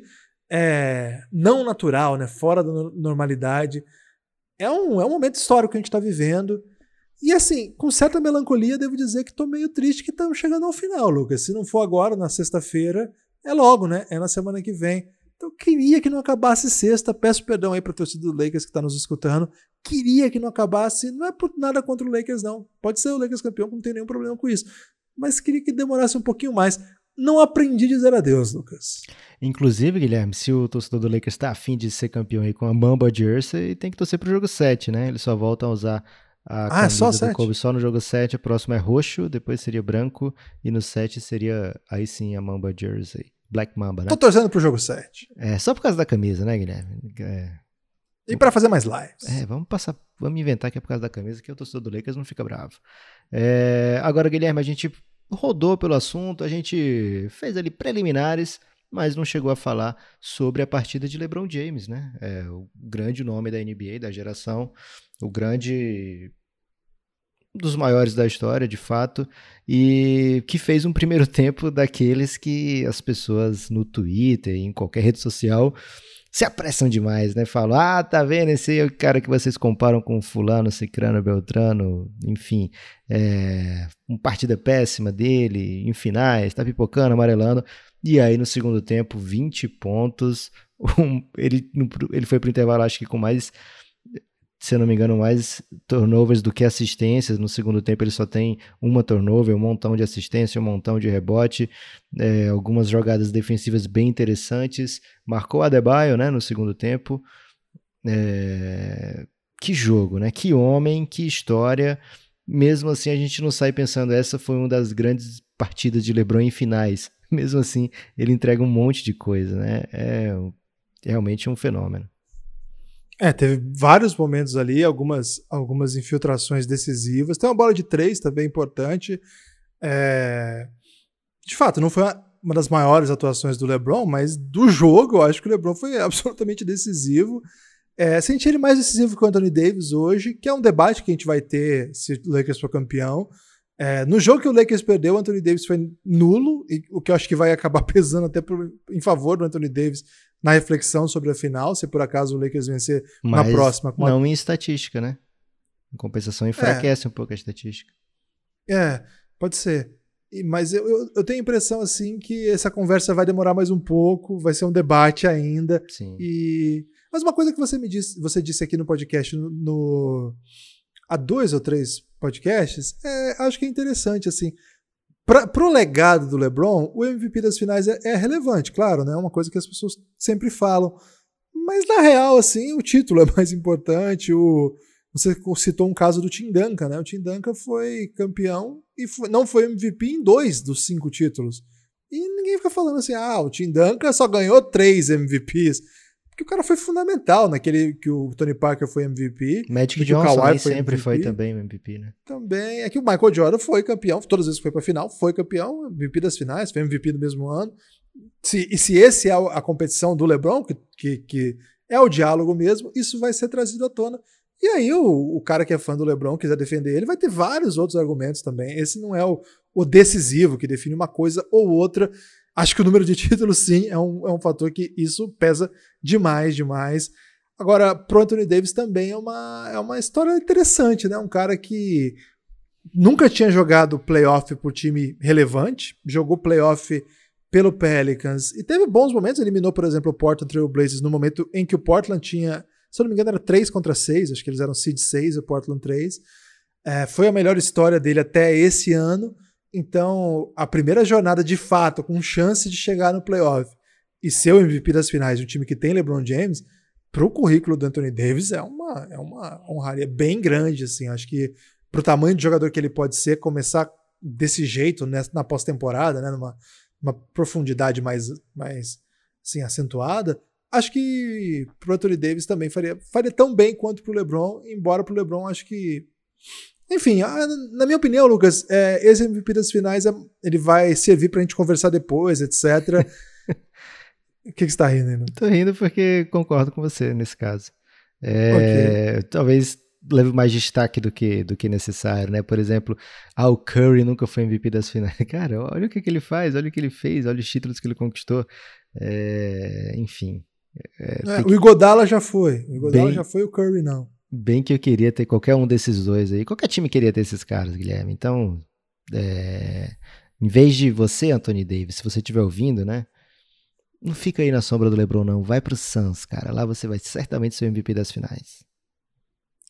[SPEAKER 2] é, não natural, né, fora da normalidade. É um, é um momento histórico que a gente está vivendo. E assim, com certa melancolia, devo dizer que estou meio triste que estamos chegando ao final, Lucas. Se não for agora, na sexta-feira, é logo, né? É na semana que vem. Então, queria que não acabasse sexta. Peço perdão aí para a torcida do Lakers que está nos escutando. Queria que não acabasse. Não é por nada contra o Lakers, não. Pode ser o Lakers campeão, não tem nenhum problema com isso. Mas queria que demorasse um pouquinho mais. Não aprendi a dizer adeus, Lucas.
[SPEAKER 3] Inclusive, Guilherme, se o torcedor do Lakers está afim de ser campeão aí com a Mamba Jersey, tem que torcer pro jogo 7, né? Ele só volta a usar a ah, camisa só do Kobe só no jogo 7. O próximo é roxo, depois seria branco. E no 7 seria, aí sim, a Mamba Jersey. Black Mamba, né?
[SPEAKER 2] Tô torcendo pro jogo 7.
[SPEAKER 3] É, só por causa da camisa, né, Guilherme? É.
[SPEAKER 2] E para fazer mais lives.
[SPEAKER 3] É, vamos passar, vamos inventar que é por causa da camisa, que o torcedor do Lakers não fica bravo. É, agora, Guilherme, a gente rodou pelo assunto, a gente fez ali preliminares, mas não chegou a falar sobre a partida de LeBron James, né? É, o grande nome da NBA, da geração, o grande dos maiores da história, de fato, e que fez um primeiro tempo daqueles que as pessoas no Twitter, em qualquer rede social, se apressam demais, né? Falam, ah, tá vendo esse é cara que vocês comparam com fulano, cicrano, beltrano, enfim, é, uma partida péssima dele, em finais, tá pipocando, amarelando, e aí no segundo tempo, 20 pontos, um, ele, ele foi pro intervalo acho que com mais se eu não me engano, mais turnovers do que assistências. No segundo tempo ele só tem uma turnover, um montão de assistência, um montão de rebote, é, algumas jogadas defensivas bem interessantes. Marcou Adebayo né, no segundo tempo. É... Que jogo, né? Que homem, que história. Mesmo assim, a gente não sai pensando, essa foi uma das grandes partidas de LeBron em finais. Mesmo assim, ele entrega um monte de coisa, né? É realmente um fenômeno.
[SPEAKER 2] É, teve vários momentos ali, algumas, algumas infiltrações decisivas. Tem uma bola de três também importante. É... De fato, não foi uma das maiores atuações do LeBron, mas do jogo eu acho que o LeBron foi absolutamente decisivo. É, senti ele mais decisivo que o Anthony Davis hoje, que é um debate que a gente vai ter se o Lakers for campeão. É, no jogo que o Lakers perdeu, o Anthony Davis foi nulo, e, o que eu acho que vai acabar pesando até por, em favor do Anthony Davis na reflexão sobre a final, se por acaso o Lakers vencer Mas na próxima.
[SPEAKER 3] Não em estatística, né? Em compensação, enfraquece é. um pouco a estatística.
[SPEAKER 2] É, pode ser. Mas eu, eu, eu, tenho a impressão assim que essa conversa vai demorar mais um pouco, vai ser um debate ainda.
[SPEAKER 3] Sim.
[SPEAKER 2] E mas uma coisa que você me disse, você disse aqui no podcast no, no há dois ou três podcasts, é, acho que é interessante assim. Para o legado do LeBron, o MVP das finais é, é, relevante, claro, né? É uma coisa que as pessoas sempre falam. Mas na real, assim, o título é mais importante. O, você citou um caso do Tim Duncan, né? O Tim Duncan foi campeão e foi, não foi MVP em dois dos cinco títulos. E ninguém fica falando assim, ah, o Tim Duncan só ganhou três MVPs que o cara foi fundamental naquele que o Tony Parker foi MVP.
[SPEAKER 3] Magic Johnson foi sempre MVP. foi também MVP, né?
[SPEAKER 2] Também. É que o Michael Jordan foi campeão, todas as vezes que foi pra final, foi campeão, MVP das finais, foi MVP do mesmo ano. Se, e se esse é a competição do LeBron, que, que, que é o diálogo mesmo, isso vai ser trazido à tona. E aí o, o cara que é fã do LeBron, quiser defender ele, vai ter vários outros argumentos também. Esse não é o, o decisivo que define uma coisa ou outra. Acho que o número de títulos, sim, é um, é um fator que isso pesa demais, demais. Agora, pro Anthony Davis também é uma, é uma história interessante, né? Um cara que nunca tinha jogado playoff por time relevante, jogou playoff pelo Pelicans e teve bons momentos. Eliminou, por exemplo, o Portland Trail Blazers no momento em que o Portland tinha, se eu não me engano, era 3 contra 6, acho que eles eram seed 6, o Portland 3. É, foi a melhor história dele até esse ano. Então, a primeira jornada de fato, com chance de chegar no playoff e ser o MVP das finais de um time que tem LeBron James, para o currículo do Anthony Davis é uma, é uma honraria bem grande. Assim. Acho que pro tamanho de jogador que ele pode ser, começar desse jeito né, na pós-temporada, né, numa uma profundidade mais, mais assim, acentuada, acho que pro Anthony Davis também faria, faria tão bem quanto pro LeBron, embora pro LeBron acho que enfim, na minha opinião, Lucas, é, esse MVP das finais é, ele vai servir pra gente conversar depois, etc. O que, que você tá rindo ainda?
[SPEAKER 3] Tô rindo porque concordo com você nesse caso. É, okay. Talvez leve mais destaque do que, do que necessário, né? Por exemplo, ah, o Curry nunca foi MVP das finais. Cara, olha o que, que ele faz, olha o que ele fez, olha os títulos que ele conquistou. É, enfim.
[SPEAKER 2] É, é o Igodala já foi. O Igodala bem, já foi, o Curry não.
[SPEAKER 3] Bem que eu queria ter qualquer um desses dois aí. Qualquer time queria ter esses caras, Guilherme. Então, é, em vez de você, Anthony Davis, se você estiver ouvindo, né? Não fica aí na sombra do LeBron, não. Vai pro Suns, cara. Lá você vai certamente ser o MVP das finais.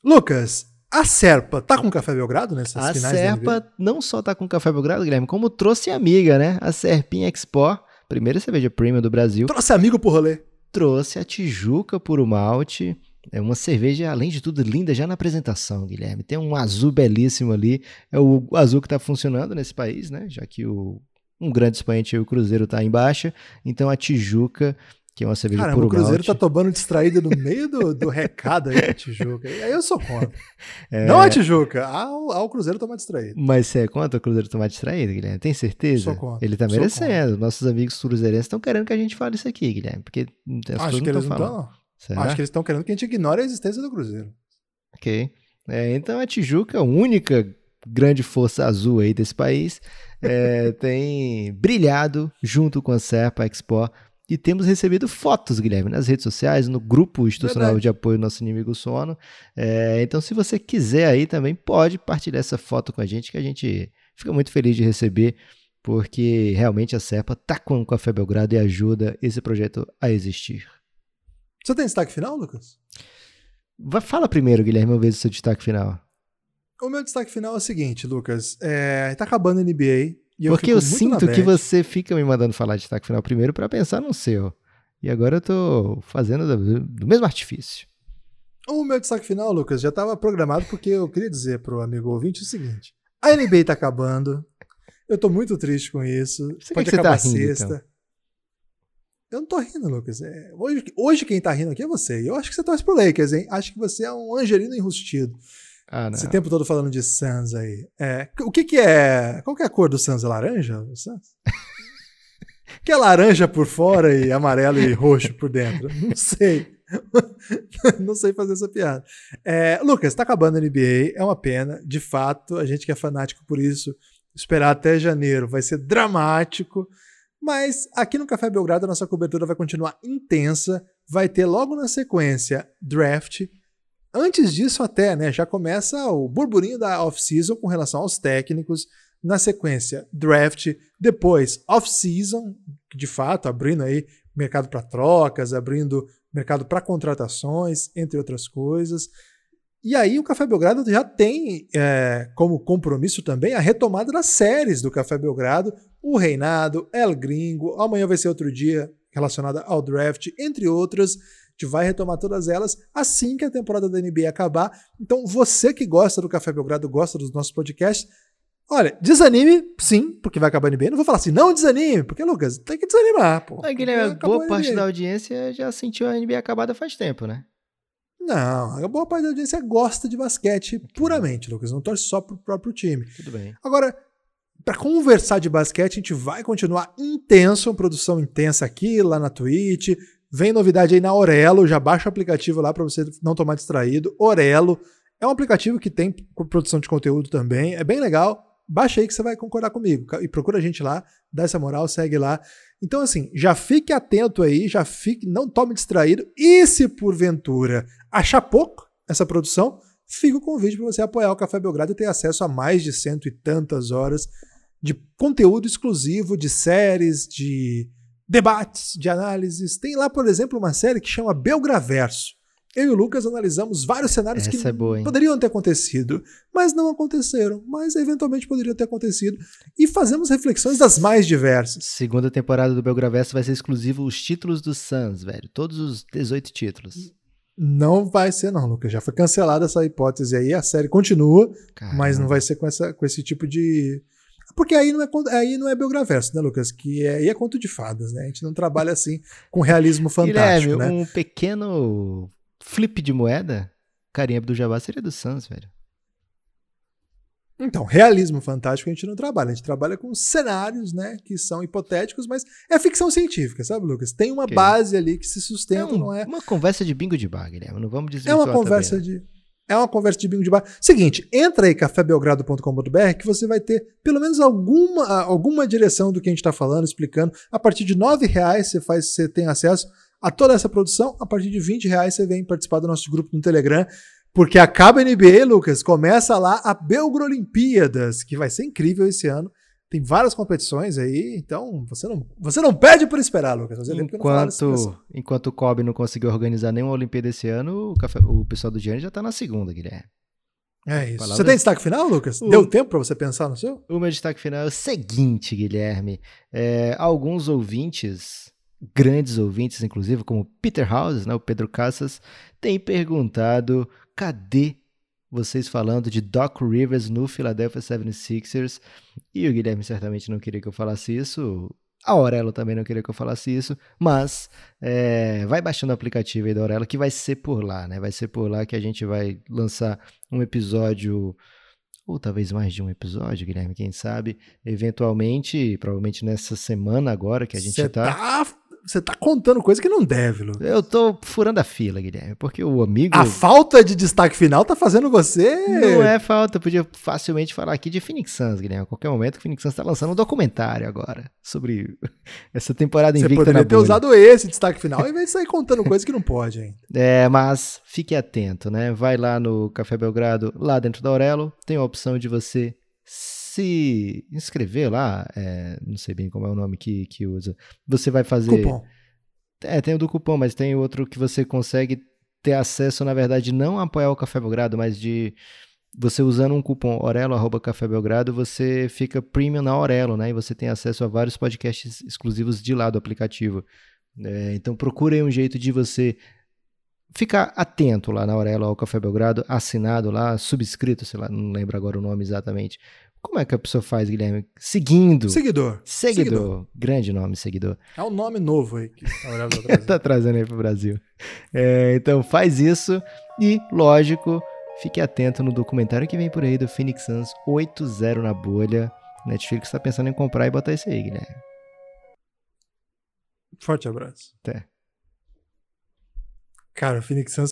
[SPEAKER 2] Lucas, a Serpa tá com Café Belgrado nessas a finais?
[SPEAKER 3] A Serpa não só tá com Café Belgrado, Guilherme, como trouxe amiga, né? A Serpinha Expo, primeira cerveja premium do Brasil.
[SPEAKER 2] Trouxe amigo pro rolê.
[SPEAKER 3] Trouxe a Tijuca Puro Malte. É uma cerveja, além de tudo, linda já na apresentação, Guilherme. Tem um azul belíssimo ali. É o azul que está funcionando nesse país, né? Já que o, um grande expoente, o Cruzeiro, está em baixa. Então a Tijuca que é uma cerveja Caramba, puro
[SPEAKER 2] o Cruzeiro
[SPEAKER 3] malte.
[SPEAKER 2] tá tomando distraído no meio do, do recado aí da Tijuca. Aí eu sou contra. É... Não a Tijuca, ao, ao Cruzeiro tomar distraído.
[SPEAKER 3] Mas você é contra o Cruzeiro tomar distraído, Guilherme? Tem certeza?
[SPEAKER 2] Sou contra.
[SPEAKER 3] Ele tá merecendo. Nossos amigos cruzeirenses estão querendo que a gente fale isso aqui, Guilherme. Porque
[SPEAKER 2] as Acho que eles não estão. Acho que eles estão querendo que a gente ignore a existência do Cruzeiro.
[SPEAKER 3] Ok. É, então a Tijuca, a única grande força azul aí desse país, é, tem brilhado junto com a Serpa Expo e temos recebido fotos, Guilherme, nas redes sociais, no grupo institucional Verdade. de apoio Nosso Inimigo Sono. É, então, se você quiser aí também, pode partilhar essa foto com a gente, que a gente fica muito feliz de receber, porque realmente a CEPA está com o Café Belgrado e ajuda esse projeto a existir.
[SPEAKER 2] Você tem destaque final, Lucas?
[SPEAKER 3] Fala primeiro, Guilherme, eu vejo o seu destaque final.
[SPEAKER 2] O meu destaque final é o seguinte, Lucas. É, tá acabando a NBA.
[SPEAKER 3] Porque eu sinto que você fica me mandando falar de destaque final primeiro para pensar no seu. E agora eu tô fazendo do, do mesmo artifício.
[SPEAKER 2] O meu destaque final, Lucas, já estava programado porque eu queria dizer pro amigo ouvinte o seguinte: a NBA tá acabando. Eu tô muito triste com isso.
[SPEAKER 3] Você Pode que acabar você tá rindo, sexta. Então?
[SPEAKER 2] Eu não tô rindo, Lucas. É, hoje, hoje quem tá rindo aqui é você. E eu acho que você torce pro Lakers, hein? Acho que você é um angelino enrustido. Ah, Esse tempo todo falando de Suns aí. É, o que que é... Qual que é a cor do Suns? É laranja? O Suns? que é laranja por fora e amarelo e roxo por dentro? Não sei. não sei fazer essa piada. É, Lucas, tá acabando a NBA, é uma pena. De fato, a gente que é fanático por isso, esperar até janeiro vai ser dramático. Mas aqui no Café Belgrado a nossa cobertura vai continuar intensa. Vai ter logo na sequência draft, Antes disso, até, né, já começa o burburinho da off-season com relação aos técnicos. Na sequência, draft, depois off-season, de fato, abrindo aí mercado para trocas, abrindo mercado para contratações, entre outras coisas. E aí o Café Belgrado já tem é, como compromisso também a retomada das séries do Café Belgrado, o Reinado, El Gringo, amanhã vai ser outro dia relacionado ao draft, entre outras gente vai retomar todas elas assim que a temporada da NBA acabar. Então, você que gosta do Café Belgrado, gosta dos nossos podcasts, olha, desanime, sim, porque vai acabar a NBA. Não vou falar assim, não desanime, porque, Lucas, tem que desanimar, pô.
[SPEAKER 3] Mas, Guilherme, boa parte da audiência já sentiu a NBA acabada faz tempo, né?
[SPEAKER 2] Não, a boa parte da audiência gosta de basquete puramente, Lucas. Não torce só pro próprio time.
[SPEAKER 3] Tudo bem.
[SPEAKER 2] Agora, para conversar de basquete, a gente vai continuar intenso, produção intensa aqui, lá na Twitch, Vem novidade aí na Orelo, já baixa o aplicativo lá para você não tomar distraído. Orelo é um aplicativo que tem produção de conteúdo também, é bem legal. Baixa aí que você vai concordar comigo. E procura a gente lá, dá essa moral, segue lá. Então, assim, já fique atento aí, já fique, não tome distraído. E se porventura achar pouco essa produção, fica o convite para você apoiar o Café Belgrado e ter acesso a mais de cento e tantas horas de conteúdo exclusivo, de séries, de debates, de análises. Tem lá, por exemplo, uma série que chama Belgraverso. Eu e o Lucas analisamos vários cenários
[SPEAKER 3] Essa
[SPEAKER 2] que
[SPEAKER 3] é boa,
[SPEAKER 2] poderiam ter acontecido, mas não aconteceram, mas eventualmente poderiam ter acontecido. E fazemos reflexões das mais diversas.
[SPEAKER 3] Segunda temporada do Belgraverso vai ser exclusivo os títulos do Suns, velho. Todos os 18 títulos.
[SPEAKER 2] Não vai ser, não, Lucas. Já foi cancelada essa hipótese aí. A série continua,
[SPEAKER 3] Caramba.
[SPEAKER 2] mas não vai ser com, essa, com esse tipo de. Porque aí não é, aí não é Belgraverso, né, Lucas? Que é, aí é conto de fadas, né? A gente não trabalha assim com realismo fantástico,
[SPEAKER 3] Guilherme,
[SPEAKER 2] né?
[SPEAKER 3] um pequeno flip de moeda, Carinha do Jabá seria do Suns, velho.
[SPEAKER 2] Então, realismo fantástico a gente não trabalha. A gente trabalha com cenários, né? Que são hipotéticos, mas é ficção científica, sabe, Lucas? Tem uma
[SPEAKER 3] Ok.
[SPEAKER 2] base ali que se
[SPEAKER 3] É
[SPEAKER 2] sustenta,
[SPEAKER 3] um-
[SPEAKER 2] não é?
[SPEAKER 3] uma conversa de bingo de bar, Guilherme. Não vamos dizer
[SPEAKER 2] É uma conversa de. É uma conversa de bingo de bar. Seguinte, entra aí cafébelgrado.com.br que você vai ter pelo menos alguma, alguma direção do que a gente está falando, explicando. A partir de R$ reais você faz, você tem acesso a toda essa produção. A partir de R$ reais você vem participar do nosso grupo no Telegram. Porque acaba a NBA, Lucas, começa lá a Belgro Olimpíadas, que vai ser incrível esse ano. Tem várias competições aí, então você não, você não perde por esperar, Lucas. Expressão.
[SPEAKER 3] Enquanto, enquanto o Kobe não conseguiu organizar nenhuma Olimpíada esse ano, o, café- o pessoal do Gianni já tá na segunda, Guilherme.
[SPEAKER 2] É isso.
[SPEAKER 3] Palavras-
[SPEAKER 2] Você tem destaque final, Lucas?
[SPEAKER 3] O-
[SPEAKER 2] Deu tempo para você pensar no seu?
[SPEAKER 3] O meu destaque final é o seguinte, Guilherme. É, alguns ouvintes, grandes ouvintes, inclusive, como Peter House, né, o Pedro Cassas, têm perguntado cadê vocês falando de Doc Rivers no Philadelphia 76ers. E o Guilherme certamente não queria que eu falasse isso. A Aurelo também não queria que eu falasse isso, mas é, vai baixando o aplicativo aí da Aurelo que vai ser por lá, né? Vai ser por lá que a gente vai lançar um episódio ou talvez mais de um episódio, Guilherme, quem sabe, eventualmente, provavelmente nessa semana agora que a gente
[SPEAKER 2] Você
[SPEAKER 3] tá.
[SPEAKER 2] tá. Você tá contando coisa que não deve, Lucas.
[SPEAKER 3] Eu tô furando a fila, Guilherme, porque o amigo.
[SPEAKER 2] A falta de destaque final tá fazendo você.
[SPEAKER 3] Não é falta, eu podia facilmente falar aqui de Phoenix Suns, Guilherme. A qualquer momento o Phoenix Suns tá lançando um documentário agora sobre essa temporada
[SPEAKER 2] Você
[SPEAKER 3] invicta
[SPEAKER 2] poderia
[SPEAKER 3] na
[SPEAKER 2] ter
[SPEAKER 3] bolha.
[SPEAKER 2] usado esse destaque final em vez de sair contando coisa que não pode, hein?
[SPEAKER 3] É, mas fique atento, né? Vai lá no Café Belgrado, lá dentro da Aurelo, tem a opção de você se inscrever lá, é, não sei bem como é o nome que, que usa. Você vai fazer.
[SPEAKER 2] Cupom.
[SPEAKER 3] É, tem o do cupom, mas tem outro que você consegue ter acesso, na verdade, não a apoiar o Café Belgrado, mas de você usando um cupom Orelo, arroba Café Belgrado, você fica premium na Orelo, né? E você tem acesso a vários podcasts exclusivos de lá do aplicativo. É, então procure um jeito de você ficar atento lá na Aurelo ao Café Belgrado, assinado lá, subscrito, sei lá, não lembro agora o nome exatamente. Como é que a pessoa faz, Guilherme? Seguindo.
[SPEAKER 2] Seguidor.
[SPEAKER 3] Seguidor. Grande nome, seguidor.
[SPEAKER 2] É um nome novo aí que tá trazendo.
[SPEAKER 3] tá trazendo aí pro Brasil. É, então faz isso e, lógico, fique atento no documentário que vem por aí do Phoenix Suns 8-0 na bolha. Netflix tá pensando em comprar e botar isso aí, Guilherme.
[SPEAKER 2] Forte abraço.
[SPEAKER 3] Até.
[SPEAKER 2] Cara, o Phoenix Suns